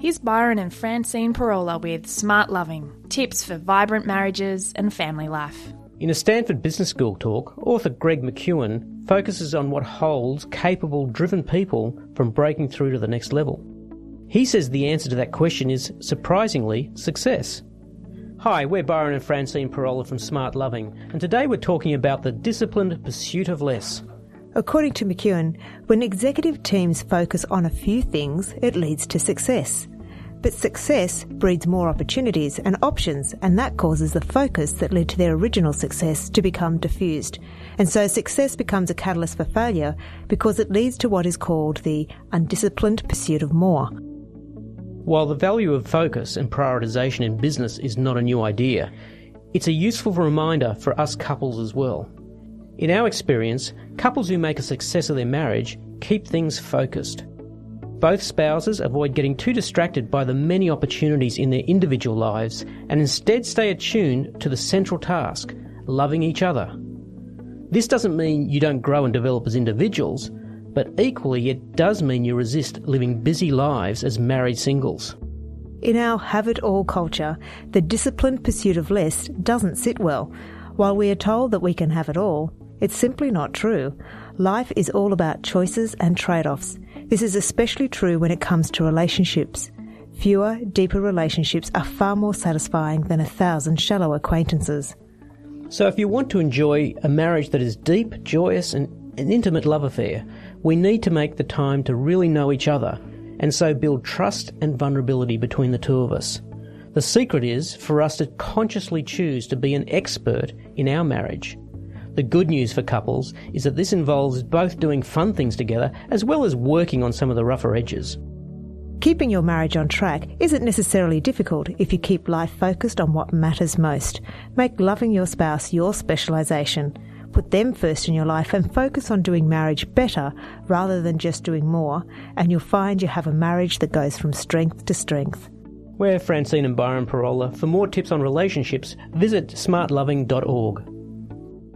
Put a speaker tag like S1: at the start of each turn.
S1: Here's Byron and Francine Pirola with Smart Loving tips for vibrant marriages and family life.
S2: In a Stanford Business School talk, author Greg McKeown focuses on what holds capable, driven people from breaking through to the next level. He says the answer to that question is, surprisingly, success. Hi, we're Byron and Francine Pirola from Smart Loving, and today we're talking about the disciplined pursuit of less.
S3: According to McKeown, when executive teams focus on a few things, it leads to success. But success breeds more opportunities and options, and that causes the focus that led to their original success to become diffused. And so success becomes a catalyst for failure because it leads to what is called the undisciplined pursuit of more.
S2: While the value of focus and prioritisation in business is not a new idea, it's a useful reminder for us couples as well. In our experience, couples who make a success of their marriage keep things focused. Both spouses avoid getting too distracted by the many opportunities in their individual lives and instead stay attuned to the central task loving each other. This doesn't mean you don't grow and develop as individuals, but equally it does mean you resist living busy lives as married singles.
S3: In our have it all culture, the disciplined pursuit of less doesn't sit well. While we are told that we can have it all, it's simply not true. Life is all about choices and trade offs. This is especially true when it comes to relationships. Fewer, deeper relationships are far more satisfying than a thousand shallow acquaintances.
S2: So, if you want to enjoy a marriage that is deep, joyous, and an intimate love affair, we need to make the time to really know each other and so build trust and vulnerability between the two of us. The secret is for us to consciously choose to be an expert in our marriage the good news for couples is that this involves both doing fun things together as well as working on some of the rougher edges.
S3: Keeping your marriage on track isn't necessarily difficult if you keep life focused on what matters most. Make loving your spouse your specialisation. Put them first in your life and focus on doing marriage better rather than just doing more, and you'll find you have a marriage that goes from strength to strength.
S2: We're Francine and Byron Pirola. For more tips on relationships, visit smartloving.org.